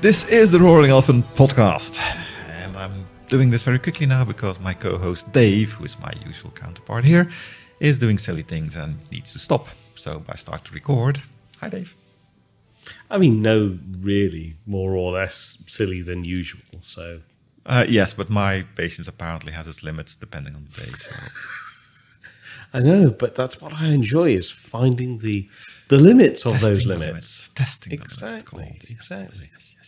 This is the Roaring Elephant podcast, and I'm doing this very quickly now because my co host Dave, who is my usual counterpart here, is doing silly things and needs to stop. So I start to record. Hi, Dave. I mean, no, really, more or less silly than usual. So, Uh, yes, but my patience apparently has its limits depending on the day. So I know, but that's what I enjoy is finding the the limits of those Testing the limits. Testing limits. it's Exactly, called. Yes, exactly. Yes, yes, yes.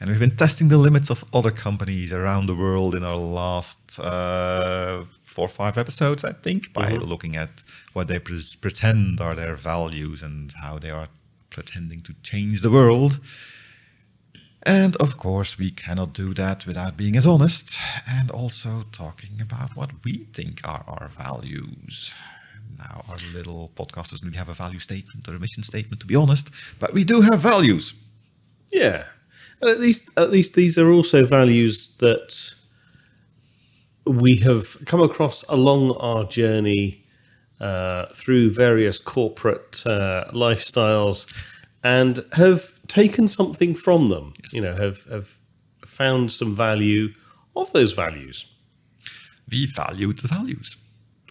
And we've been testing the limits of other companies around the world in our last uh, four or five episodes, I think, by Mm-hmm. looking at what they pres pretend are their values and how they are pretending to change the world. And of course, we cannot do that without being as honest and also talking about what we think are our values. Now, our little podcast doesn't really have a value statement or a mission statement, to be honest, but we do have values. Yeah, and at least at least these are also values that we have come across along our journey uh, through various corporate uh, lifestyles, and have taken something from them. You know, have have found some value of those values. We value the values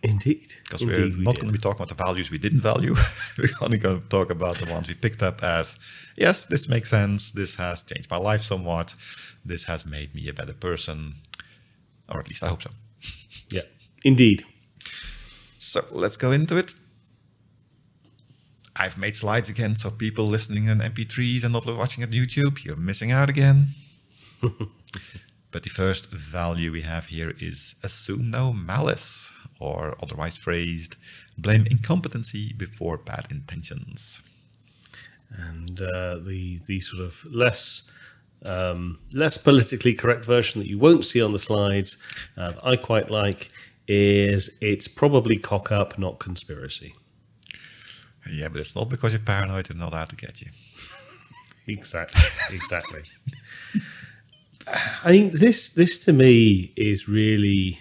Indeed, because we're we not did. going to be talking about the values we didn't value. we're only going to talk about the ones we picked up as yes, this makes sense. This has changed my life somewhat. This has made me a better person, or at least I hope so. Yeah, indeed. So let's go into it. I've made slides again, so people listening on MP3s and not watching on YouTube, you're missing out again. but the first value we have here is assume no malice, or otherwise phrased, blame incompetency before bad intentions. and uh, the the sort of less um, less politically correct version that you won't see on the slides uh, that I quite like is it's probably cock up, not conspiracy. Yeah, but it's not because you're paranoid and not out to get you. Exactly, exactly. I think this this to me is really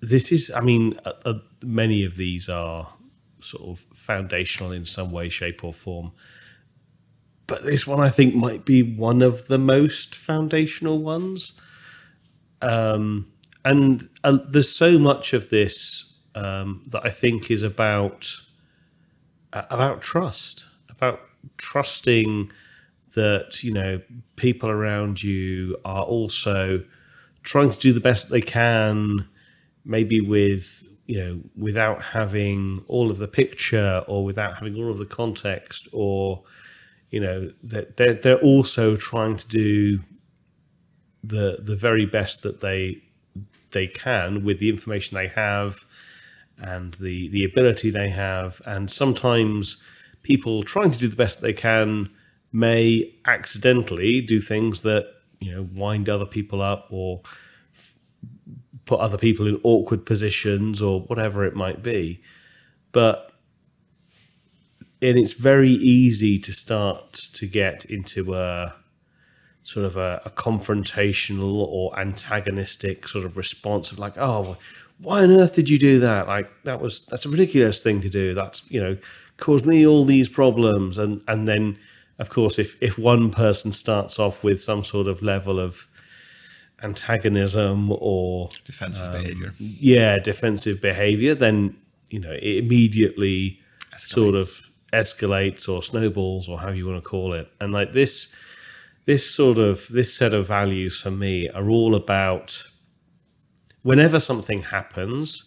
this is. I mean, uh, uh, many of these are sort of foundational in some way, shape, or form. But this one, I think, might be one of the most foundational ones. Um, and uh, there's so much of this um, that I think is about uh, about trust, about trusting that you know people around you are also trying to do the best they can, maybe with you know without having all of the picture or without having all of the context, or you know that they're they're also trying to do the the very best that they they can with the information they have and the the ability they have. And sometimes people trying to do the best they can may accidentally do things that you know wind other people up or put other people in awkward positions or whatever it might be but and it's very easy to start to get into a sort of a, a confrontational or antagonistic sort of response of like, oh, why on earth did you do that? Like that was that's a ridiculous thing to do. That's you know caused me all these problems, and and then of course if if one person starts off with some sort of level of antagonism or Defensive behavior. yeah defensive behavior, then you know it immediately sort of escalates or snowballs or however you want to call it, and like this this sort of this set of values for me are all about whenever something happens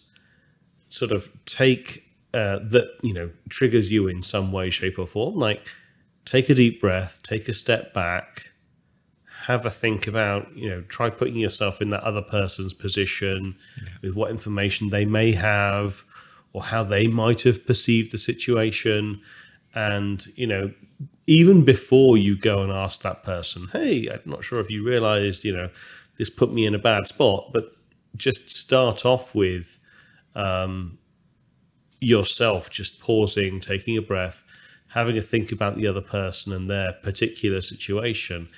sort of take uh, that you know triggers you in some way shape or form like take a deep breath take a step back have a think about you know try putting yourself in that other person's position with what information they may have or how they might have perceived the situation. And you know even before you go and ask that person hey i'm not sure if you realized you know this put me in a bad spot but just start off with um, yourself just pausing taking a breath having a think about the other person and their particular situation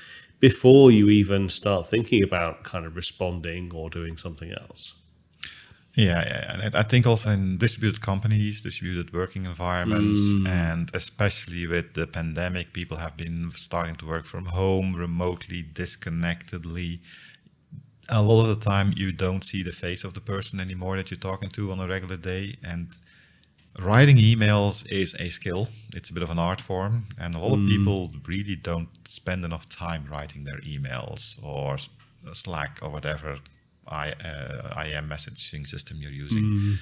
before you even start thinking about kind of responding or doing something else? Yeah, yeah, and I- I think also in distributed companies, distributed working environments, mm. and especially with the pandemic, people have been starting to work from home, remotely, disconnectedly. A lot of the time, you don't see the face of the person anymore that you're talking to on a regular day, and writing emails is a skill. It's a bit of an art form, and a lot of hmm. people really don't spend enough time writing their emails or uh, Slack or whatever I, uh, IM messaging system you're using. Hmm.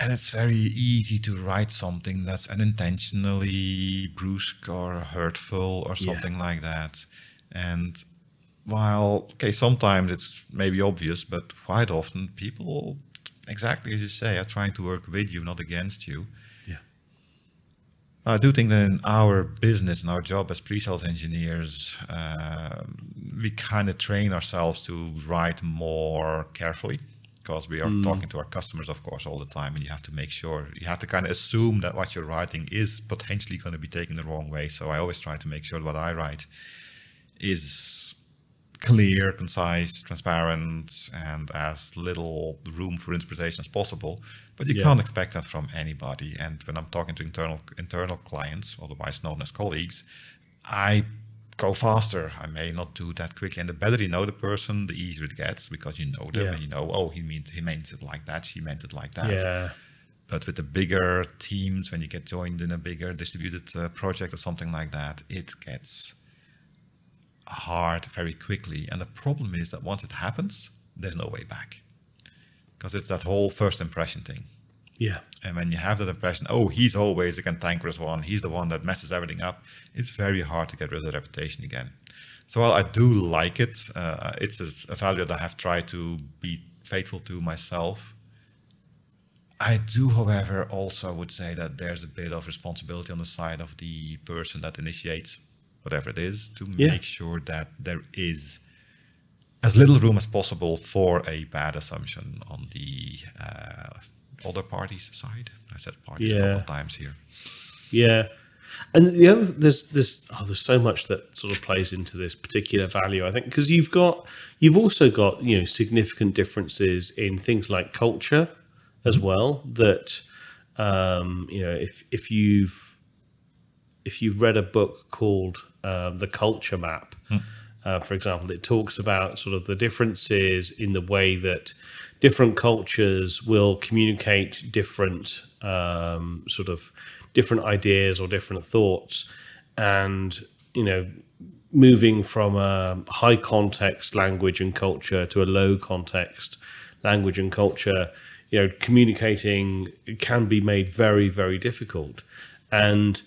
And it's very easy to write something that's unintentionally brusque or hurtful or Yeah. something like that. And while, okay, sometimes it's maybe obvious, but quite often people, exactly as you say, are trying to work with you, not against you. Yeah. I do think that in our business and our job as pre-sales engineers, uh, we kind of train ourselves to write more carefully because we are talking to our customers, of course, all the time, and you have to make sure you have to kind of assume that what you're writing is potentially going to be taken the wrong way. So I always try to make sure what I write is clear, concise, transparent, and as little room for interpretation as possible. But you Yeah. can't expect that from anybody. And when I'm talking to internal internal clients, otherwise known as colleagues, I go faster. I may not do that quickly. And the better you know the person, the easier it gets because you know them Yeah. and you know, oh, he means he means it like that. She meant it like that. Yeah. But with the bigger teams, when you get joined in a bigger distributed uh, project or something like that, it gets hard very quickly. And the problem is that once it happens, there's no way back. Because it's that whole first impression thing. Yeah. And when you have that impression, oh, he's always the cantankerous one, he's the one that messes everything up, it's very hard to get rid of the reputation again. So while I do like it, uh, it's a, a value that I have tried to be faithful to myself. I do, however, also would say that there's a bit of responsibility on the side of the person that initiates whatever it is to Yeah. make sure that there is as little room as possible for a bad assumption on the uh, other party's side. I said parties a couple of times here. Yeah. And the other there's there's oh there's so much that sort of plays into this particular value I think because you've got you've also got you know significant differences in things like culture as well that um, you know if if you've if you've read a book called um, the Culture Map, uh, for example, it talks about sort of the differences in the way that different cultures will communicate different um, sort of different ideas or different thoughts, and you know, moving from a high context language and culture to a low context language and culture, you know, communicating can be made very, very difficult. And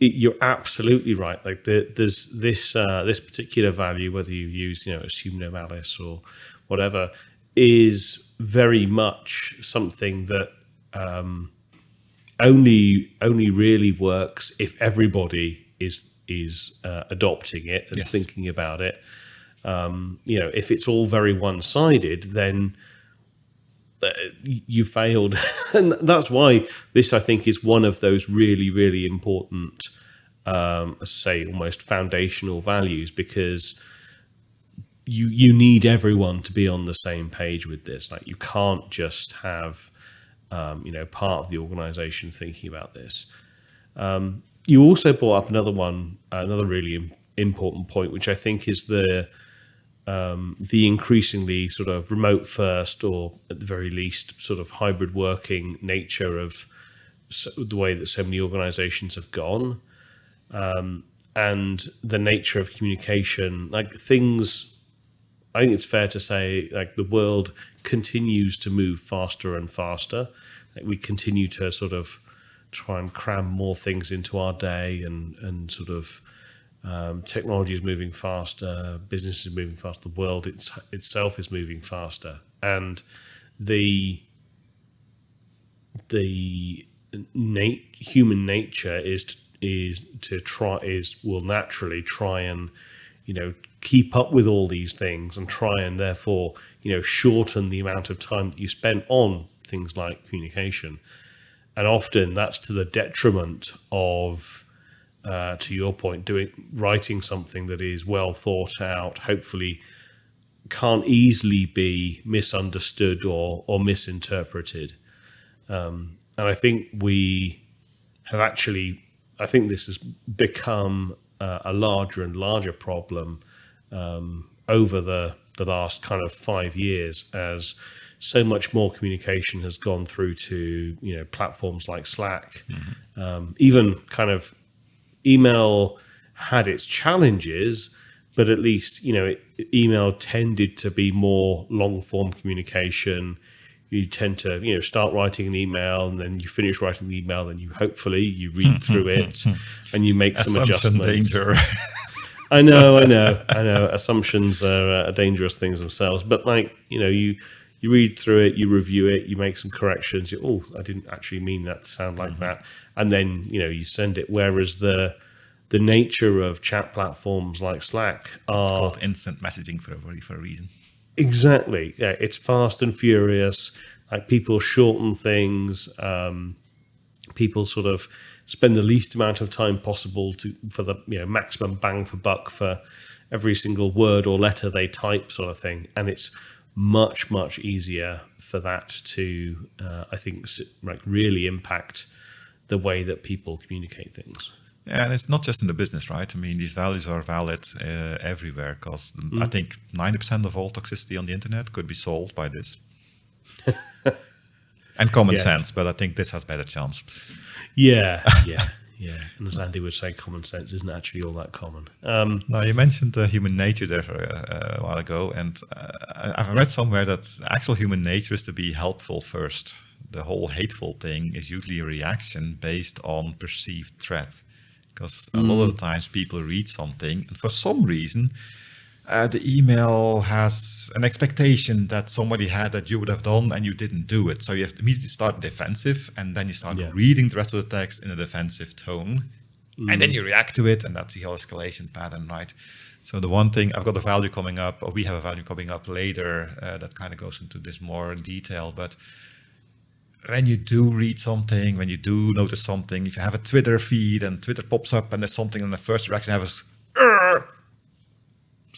you're absolutely right. Like the, there's this uh, this particular value, whether you use you know assume no malice or whatever, is very much something that um, only only really works if everybody is is uh, adopting it and Yes. thinking about it. Um, you know, if it's all very one sided, then you failed, and that's why this I think is one of those really really important, um, say almost foundational values because you you need everyone to be on the same page with this. Like you can't just have um, you know part of the organization thinking about this. Um, you also brought up another one, another really important point, which I think is the um, the increasingly sort of remote first, or at the very least, sort of hybrid working nature of so, the way that so many organizations have gone, um, and the nature of communication. Like things, I think it's fair to say, like the world continues to move faster and faster. Like we continue to sort of try and cram more things into our day, and and sort of um, technology is moving faster, business is moving faster, the world it's, itself is moving faster, and the the nat- human nature is to, is to try is will naturally try and you know keep up with all these things and try and therefore you know shorten the amount of time that you spend on things like communication. And often that's to the detriment of uh, to your point doing writing something that is well thought out hopefully can't easily be misunderstood or or misinterpreted. Um, and I think we have actually, I think this has become uh, a larger and larger problem um, over the the last kind of five years as so much more communication has gone through to you know platforms like Slack, mm-hmm. um, even kind of email had its challenges, but at least you know it, email tended to be more long form communication. You tend to you know start writing an email and then you finish writing the email and you hopefully you read through it and you make some adjustments. I know, I know, I know. Assumptions are, uh, dangerous things themselves, but like you know, you you read through it, you review it, you make some corrections. You, oh, I didn't actually mean that to sound like mm-hmm. that, and then you know you send it. Whereas the the nature of chat platforms like Slack are it's called instant messaging for a for a reason. Exactly. Yeah, it's fast and furious. Like people shorten things. Um, people sort of spend the least amount of time possible to for the you know maximum bang for buck for every single word or letter they type, sort of thing. And it's much much easier for that to, uh, I think, like really impact the way that people communicate things. Yeah, and it's not just in the business, right? I mean, these values are valid uh, everywhere because mm. I think 90% of all toxicity on the internet could be solved by this. and common yeah. sense, but I think this has better chance. Yeah, yeah, yeah. And as Andy would say, common sense isn't actually all that common. Um, now, you mentioned uh, human nature there for, uh, a while ago, and uh, I've read somewhere that actual human nature is to be helpful first. The whole hateful thing is usually a reaction based on perceived threat. Because a mm. lot of the mm. times people read something, and for some reason, uh, the email has an expectation that somebody had that you would have done and you didn't do it. So you have to immediately start defensive and then you start yeah. reading the rest of the text in a defensive tone. Mm. And then mm. you react to it, and that's the whole escalation pattern, right? So the one thing I've got a value coming up, or we have a value coming up later uh, that kind of goes into this more detail. But when you do read something, when you do notice something, if you have a Twitter feed and Twitter pops up and there's something, and the first reaction I have is,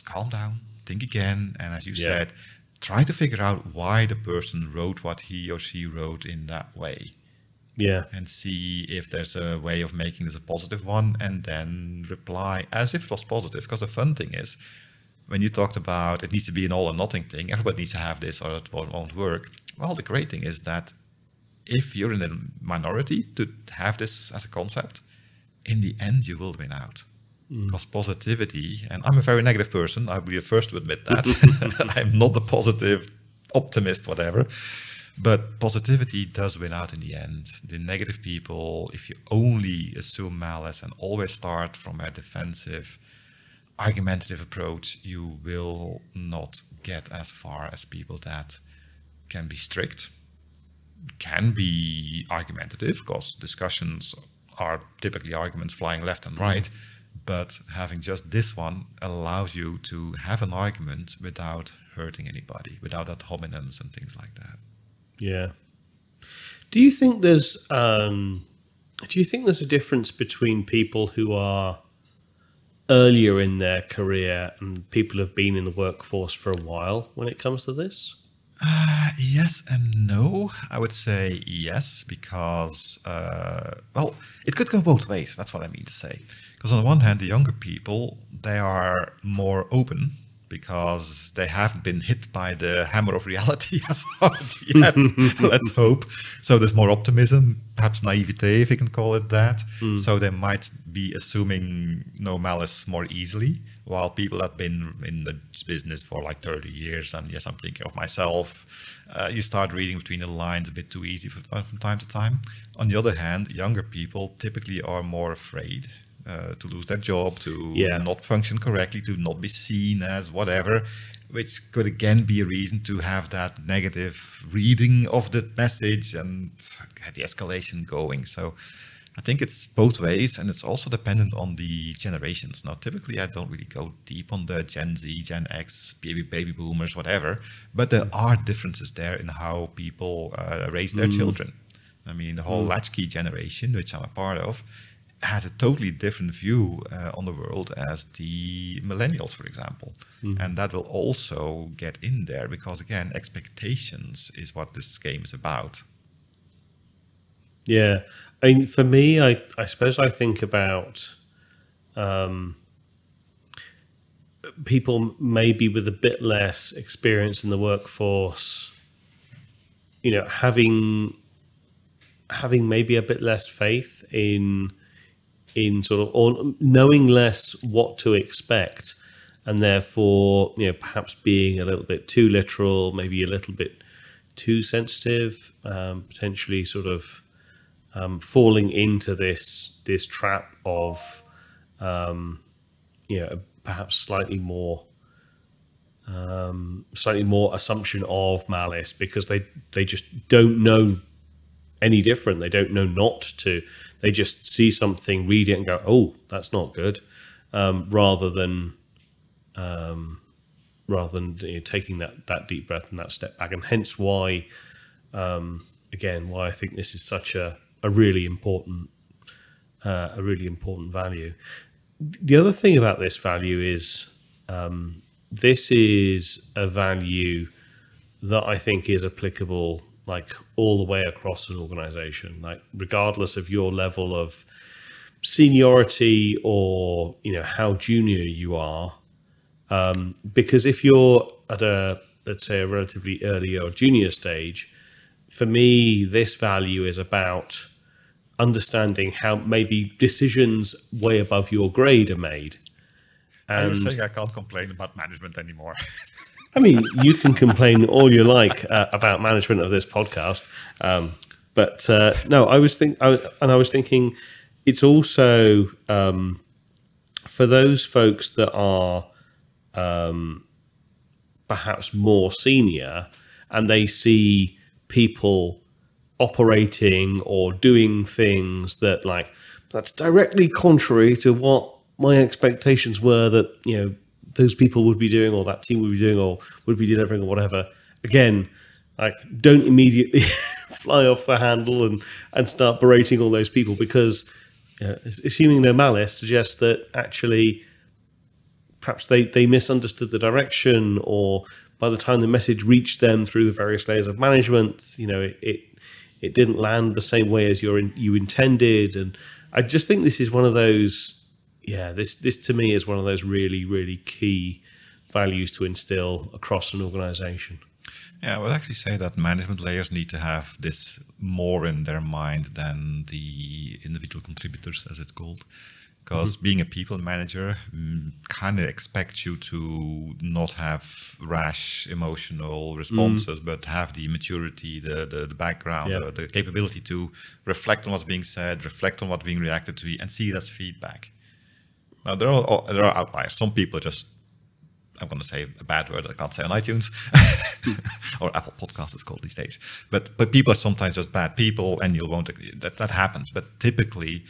calm down, think again, and as you yeah. said, try to figure out why the person wrote what he or she wrote in that way. Yeah. And see if there's a way of making this a positive one and then reply as if it was positive. Because the fun thing is, when you talked about it needs to be an all or nothing thing, everybody needs to have this or it won't work. Well, the great thing is that if you're in a minority to have this as a concept, in the end, you will win out. Mm. Because positivity, and I'm a very negative person, I'll be the first to admit that. I'm not a positive optimist, whatever. But positivity does win out in the end. The negative people, if you only assume malice and always start from a defensive, argumentative approach, you will not get as far as people that can be strict, can be argumentative, because discussions are typically arguments flying left and right. Mm but having just this one allows you to have an argument without hurting anybody, without ad hominems and things like that. Yeah. Do you think there's um, do you think there's a difference between people who are earlier in their career and people who have been in the workforce for a while when it comes to this? Uh, yes and no. I would say yes because, uh, well, it could go both ways. That's what I mean to say. Because on the one hand, the younger people, they are more open because they haven't been hit by the hammer of reality as hard yet. Let's hope. So there's more optimism, perhaps naivete, if you can call it that. Mm. So they might be assuming no malice more easily, while people that have been in the business for like 30 years, and yes, I'm thinking of myself, uh, you start reading between the lines a bit too easy from, uh, from time to time. On the other hand, younger people typically are more afraid uh, to lose their job, to yeah. not function correctly, to not be seen as whatever, which could again be a reason to have that negative reading of the message and get the escalation going. So I think it's both ways, and it's also dependent on the generations. Now, typically, I don't really go deep on the Gen Z, Gen X, baby baby boomers, whatever, but there are differences there in how people uh, raise their mm. children. I mean, the whole mm. latchkey generation, which I'm a part of, has a totally different view uh, on the world as the millennials, for example. And that will also get in there because, again, expectations is what this game is about. Yeah, I mean, for me, I I suppose I think about um, people maybe with a bit less experience in the workforce. You know, having having maybe a bit less faith in in sort of or knowing less what to expect, and therefore you know perhaps being a little bit too literal, maybe a little bit too sensitive, um, potentially sort of um, falling into this this trap of um, you know perhaps slightly more um, slightly more assumption of malice because they they just don't know any different. They don't know not to. They just see something, read it, and go, "Oh, that's not good," um, rather than um, rather than you know, taking that that deep breath and that step back. And hence why, um, again, why I think this is such a a really important uh, a really important value. The other thing about this value is um, this is a value that I think is applicable like all the way across an organization, like regardless of your level of seniority or you know how junior you are. Um, because if you're at a let's say a relatively early or junior stage, for me, this value is about understanding how maybe decisions way above your grade are made. I was And saying I can't complain about management anymore. I mean, you can complain all you like uh, about management of this podcast, um, but uh, no, I was think, I and I was thinking, it's also um, for those folks that are um, perhaps more senior, and they see people operating or doing things that like that's directly contrary to what my expectations were that you know those people would be doing or that team would be doing or would be delivering or whatever. Again like don't immediately fly off the handle and and start berating all those people because you know, assuming no malice suggests that actually perhaps they they misunderstood the direction or by the time the message reached them through the various layers of management you know it it, it didn't land the same way as you you intended. And i just think this is one of those yeah this this to me is one of those really really key values to instill across an organization Yeah, I would actually say that management layers need to have this more in their mind than the individual contributors, as it's called. Because mm-hmm. being a people manager mm, kind of expects you to not have rash emotional responses, mm. but have the maturity, the the, the background, Yeah. the, the capability to reflect on what's being said, reflect on what's being reacted to, and see that's feedback. Now there are oh, there are outliers. Some people just I'm going to say a bad word I can't say on iTunes or Apple Podcast it's called these days. But but people are sometimes just bad people, and you won't that that happens. But typically,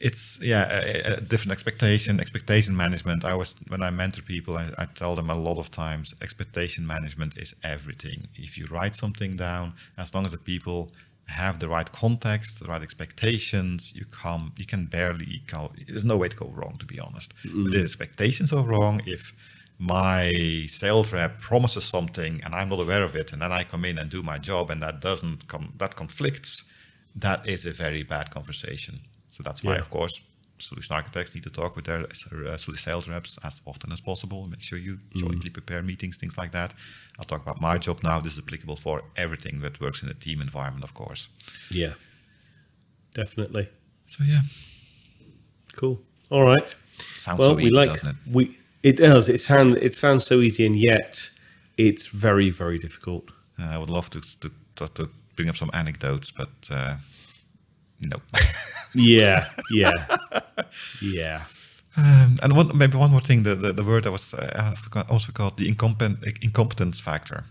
it's yeah a, a different expectation, expectation management. I was when I mentor people, I, I tell them a lot of times expectation management is everything. If you write something down, as long as the people have the right context, the right expectations, you come you can barely go. There's no way to go wrong, to be honest. But mm. the expectations are wrong if my sales rep promises something and I'm not aware of it, and then I come in and do my job, and that doesn't come, that conflicts. That is a very bad conversation. So that's why, Yeah. of course, solution architects need to talk with their uh, sales reps as often as possible. Make sure you jointly prepare meetings, things like that. I'll talk about my job now. This is applicable for everything that works in a team environment, of course. yeah definitely So yeah, cool all right sounds well so we easy, like doesn't it? we it does it sounds it sounds so easy and yet it's very very difficult Uh, I would love to to, to, to bring up some anecdotes, but uh, no. yeah yeah yeah Um, and one, maybe one more thing, the, the, the word I was uh, I forgot, also called the incompetent, incompetence factor.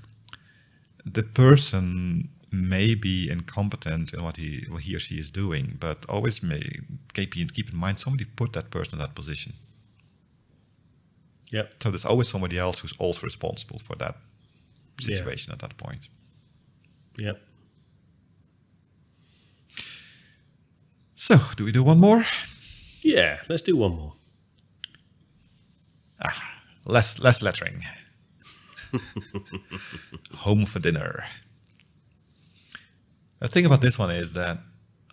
The person may be incompetent in what he, what he or she is doing, but always may keep, in- keep in mind somebody put that person in that position. yep So there's always somebody else who's also responsible for that Yeah. situation at that point. yep So, do we do one more? Yeah, let's do one more. Ah, less less lettering. Home for dinner. The thing about this one is that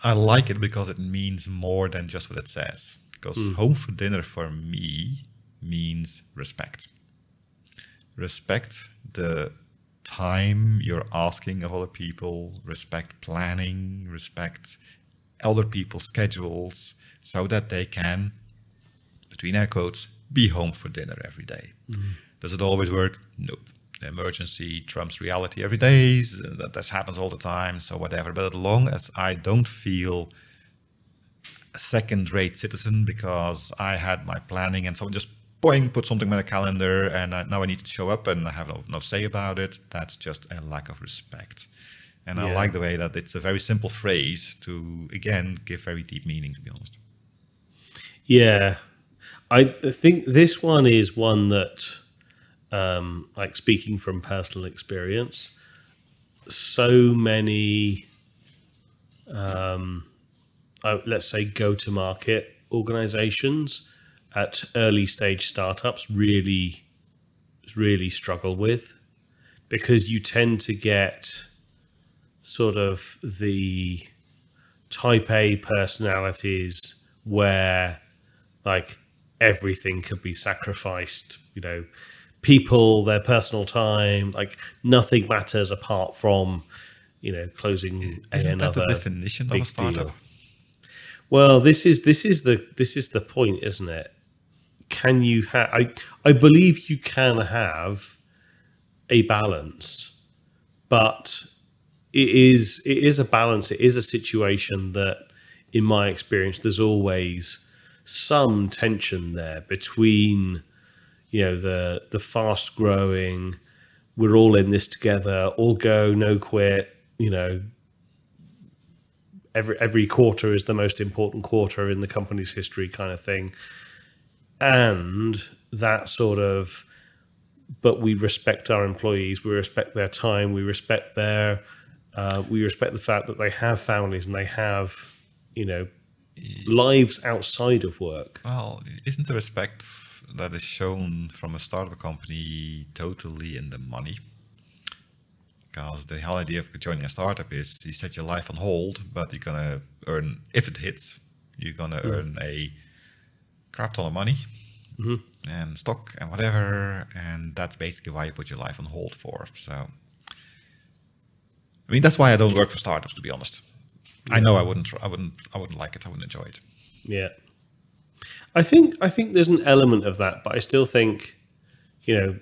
I like it because it means more than just what it says. Because home for dinner for me means respect. Respect the time you're asking of other people, respect planning, respect other people's schedules so that they can, between air quotes, be home for dinner every day. Mm-hmm. Does it always work? Nope. The emergency trumps reality every day. That this happens all the time. So whatever. But as long as I don't feel a second-rate citizen because I had my planning and someone just boing put something on my calendar and I, now I need to show up and I have no, no say about it. That's just a lack of respect. And I like the way that it's a very simple phrase to again give very deep meaning. To be honest. Yeah, I think this one is one that, um, like speaking from personal experience, so many, um, uh, let's say, go to market organizations at early stage startups really, really struggle with because you tend to get sort of the type A personalities where like everything could be sacrificed you know people their personal time like nothing matters apart from you know closing Isn't that the another definition of big a startup? deal. well this is this is the this is the point isn't it can you have i i believe you can have a balance but it is it is a balance. It is a situation that in my experience there's always some tension there between you know the the fast growing we're all in this together all go no quit you know. Every every quarter is the most important quarter in the company's history kind of thing. And that sort of but we respect our employees we respect their time we respect their uh, we respect the fact that they have families and they have you know lives outside of work Well, isn't the respect that is shown from a startup company totally in the money? Because the whole idea of joining a startup is you set your life on hold, but you're gonna earn if it hits, you're gonna earn a crap ton of money and stock and whatever, and that's basically why you put your life on hold for. So, I mean, that's why I don't work for startups, to be honest. I know I wouldn't, I wouldn't, I wouldn't like it. I wouldn't enjoy it. Yeah. I think I think there's an element of that, but I still think, you know,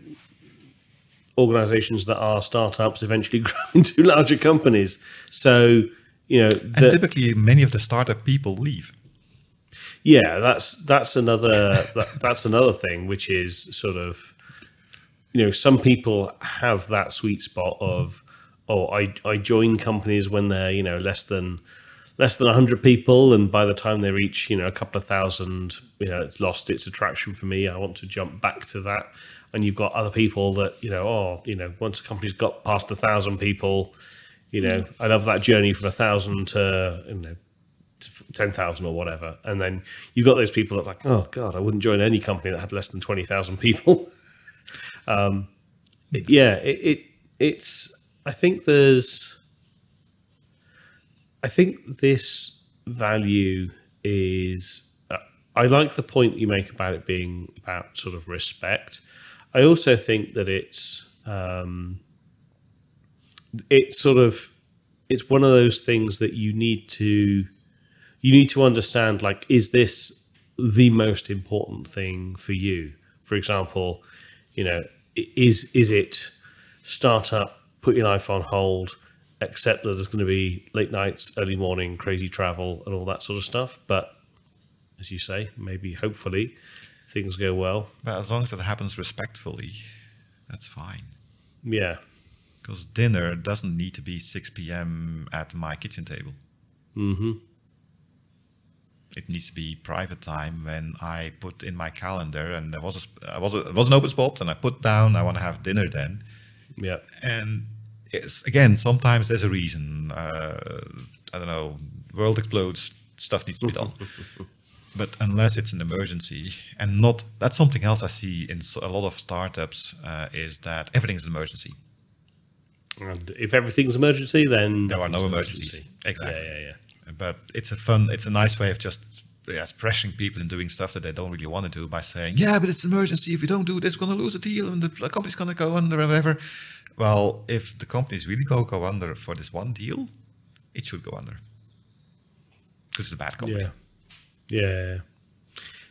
organizations that are startups eventually grow into larger companies. So, you know, And typically, many of the startup people leave. yeah, that's that's another that, that's another thing, which is sort of, you know, some people have that sweet spot of, oh, I I join companies when they're you know less than less than 100 people and by the time they reach you know a couple of thousand you know it's lost its attraction for me. I want to jump back to that. And you've got other people that you know oh you know once a company's got past a thousand people you know i love that journey from a thousand to you know to 10,000 or whatever. And then you've got those people that like oh god i wouldn't join any company that had less than 20,000 people. Um yeah it, it it's i think there's I think this value is. Uh, I like the point you make about it being about sort of respect. I also think that it's um, it's sort of it's one of those things that you need to you need to understand. Like, is this the most important thing for you? For example, you know, is is it startup, put your life on hold, accept that there's going to be late nights, early morning, crazy travel, and all that sort of stuff. But as you say, maybe hopefully things go well. But as long as it happens respectfully, that's fine. Yeah, Because dinner doesn't need to be 6 p.m. at my kitchen table. Mm-hmm. It needs to be private time when I put in my calendar and there was a, uh, was a, was an open spot and I put down I want to have dinner then. Yeah, And it's again sometimes there's a reason. Uh, I don't know. World explodes. Stuff needs to be done. but unless it's an emergency, and not that's something else I see in a lot of startups uh, is that everything's an emergency. And if everything's emergency, then There are no emergencies. Exactly. Yeah, yeah, yeah. But it's a fun, it's a nice way of just yes, pressuring people and doing stuff that they don't really want to do by saying, yeah, but it's an emergency. If you don't do this, we're going to lose a deal and the company's going to go under or whatever. Well, if the company's really going to go under for this one deal, it should go under because it's a bad company. Yeah. Yeah.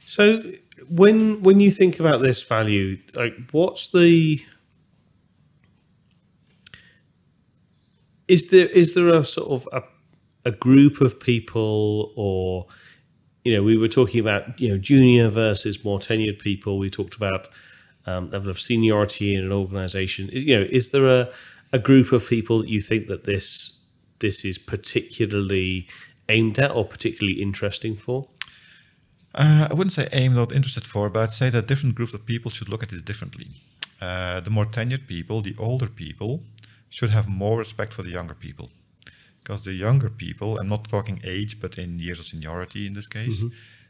So when when you think about this value, like what's the is there is there a sort of a, a group of people or you know we were talking about you know junior versus more tenured people we talked about um, level of seniority in an organization you know is there a, a group of people that you think that this this is particularly aimed at or particularly interesting for Uh, I wouldn't say aim not interested for, but I'd say that different groups of people should look at it differently. Uh, the more tenured people, the older people, should have more respect for the younger people. Because the younger people, I'm not talking age, but in years of seniority in this case,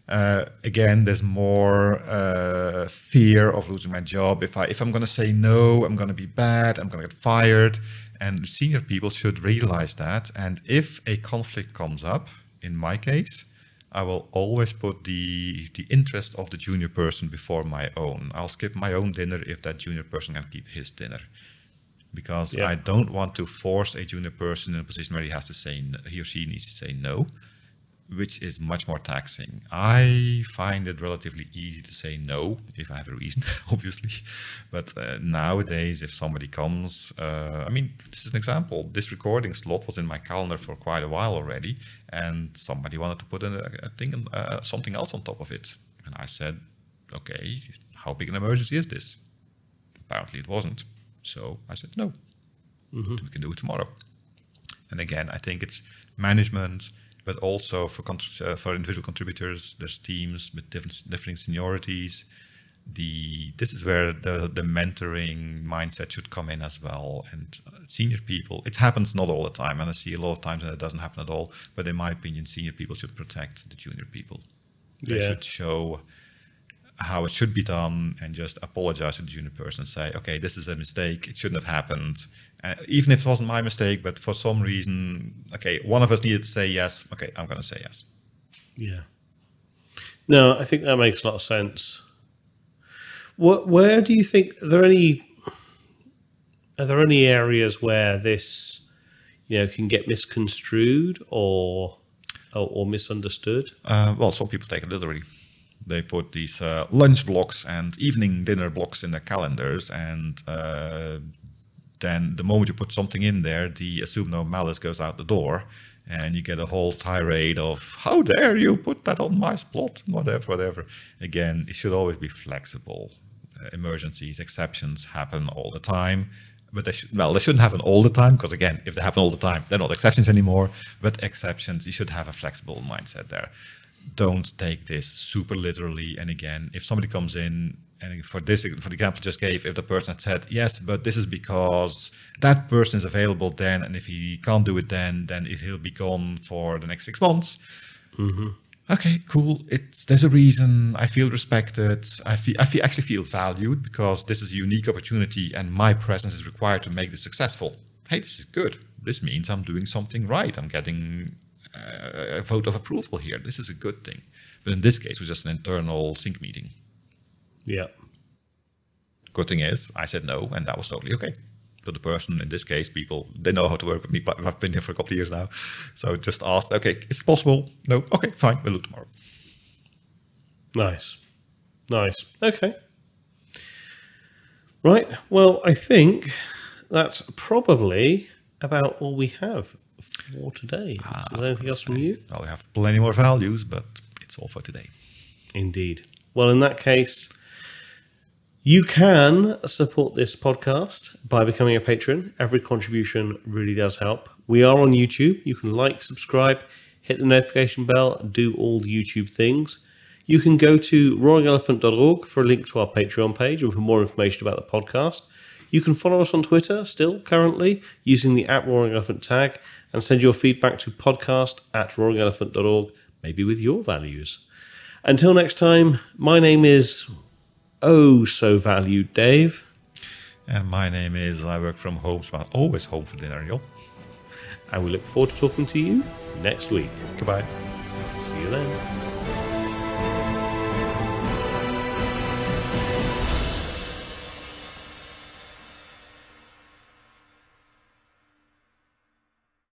uh, again, there's more uh, fear of losing my job. If I if I'm going to say no, I'm going to be bad. I'm going to get fired. And senior people should realize that. And if a conflict comes up, in my case, I will always put the the interest of the junior person before my own. I'll skip my own dinner if that junior person can keep his dinner, because Yeah. I don't want to force a junior person in a position where he has to say n- he or she needs to say no, which is much more taxing. I find it relatively easy to say no if I have a reason, obviously. But uh, nowadays, if somebody comes, uh, I mean, this is an example. This recording slot was in my calendar for quite a while already, and somebody wanted to put in a, a thing, uh, something else on top of it, and I said, "Okay, how big an emergency is this?" Apparently, it wasn't. So I said, "No, we can do it tomorrow." And again, I think it's management, but also for uh, for individual contributors. There's teams with different different seniorities. The this is where the the mentoring mindset should come in as well. And uh, senior people, it happens not all the time, and I see a lot of times that it doesn't happen at all. But in my opinion, senior people should protect the junior people. They Yeah. should show how it should be done and just apologize to the junior person and say, okay, this is a mistake. It shouldn't have happened. Uh, even if it wasn't my mistake, but for some reason, okay, one of us needed to say yes. Okay, I'm going to say yes. Yeah. No, I think that makes a lot of sense. What, where do you think are there any are there any areas where this you know can get misconstrued or or, or misunderstood? Uh, well, some people take it literally. They put these uh, lunch blocks and evening dinner blocks in their calendars, and uh, then the moment you put something in there, the assume no malice goes out the door, and you get a whole tirade of "How dare you put that on my spot?" Whatever, whatever. Again, it should always be flexible. Uh, emergencies, exceptions happen all the time. But they should, well, they shouldn't happen all the time because again, if they happen all the time, they're not exceptions anymore. But exceptions, you should have a flexible mindset there. Don't take this super literally. And again, if somebody comes in and for this, for the example I just gave, if the person had said yes, but this is because that person is available then, and if he can't do it then, then he'll be gone for the next six months mm-hmm. okay, cool. It's there's a reason. I feel respected. I feel I feel actually feel valued because this is a unique opportunity, and my presence is required to make this successful. Hey, this is good. This means I'm doing something right. I'm getting Uh, a vote of approval here. This is a good thing. But in this case, it was just an internal sync meeting. Yeah. Good thing is, I said no, and that was totally okay. So the person, in this case, people, they know how to work with me, but I've been here for a couple of years now. So just asked, okay, is it possible? No, okay, fine, we'll do it tomorrow. Nice. Nice. Okay. Right. Well, I think that's probably about all we have for today. Ah, Is there anything else from you? Well, we have plenty more values, but it's all for today. Indeed. Well, in that case, you can support this podcast by becoming a patron. Every contribution really does help. We are on YouTube. You can like, subscribe, hit the notification bell, do all the YouTube things. You can go to roaringelephant.org for a link to our Patreon page and for more information about the podcast. You can follow us on Twitter still currently using the at Roaring Elephant tag and send your feedback to podcast at roaringelephant.org, maybe with your values. Until next time, my name is Oh So Valued Dave. And my name is I work from home, so I'm always home for dinner, yo. And we look forward to talking to you next week. Goodbye. See you then.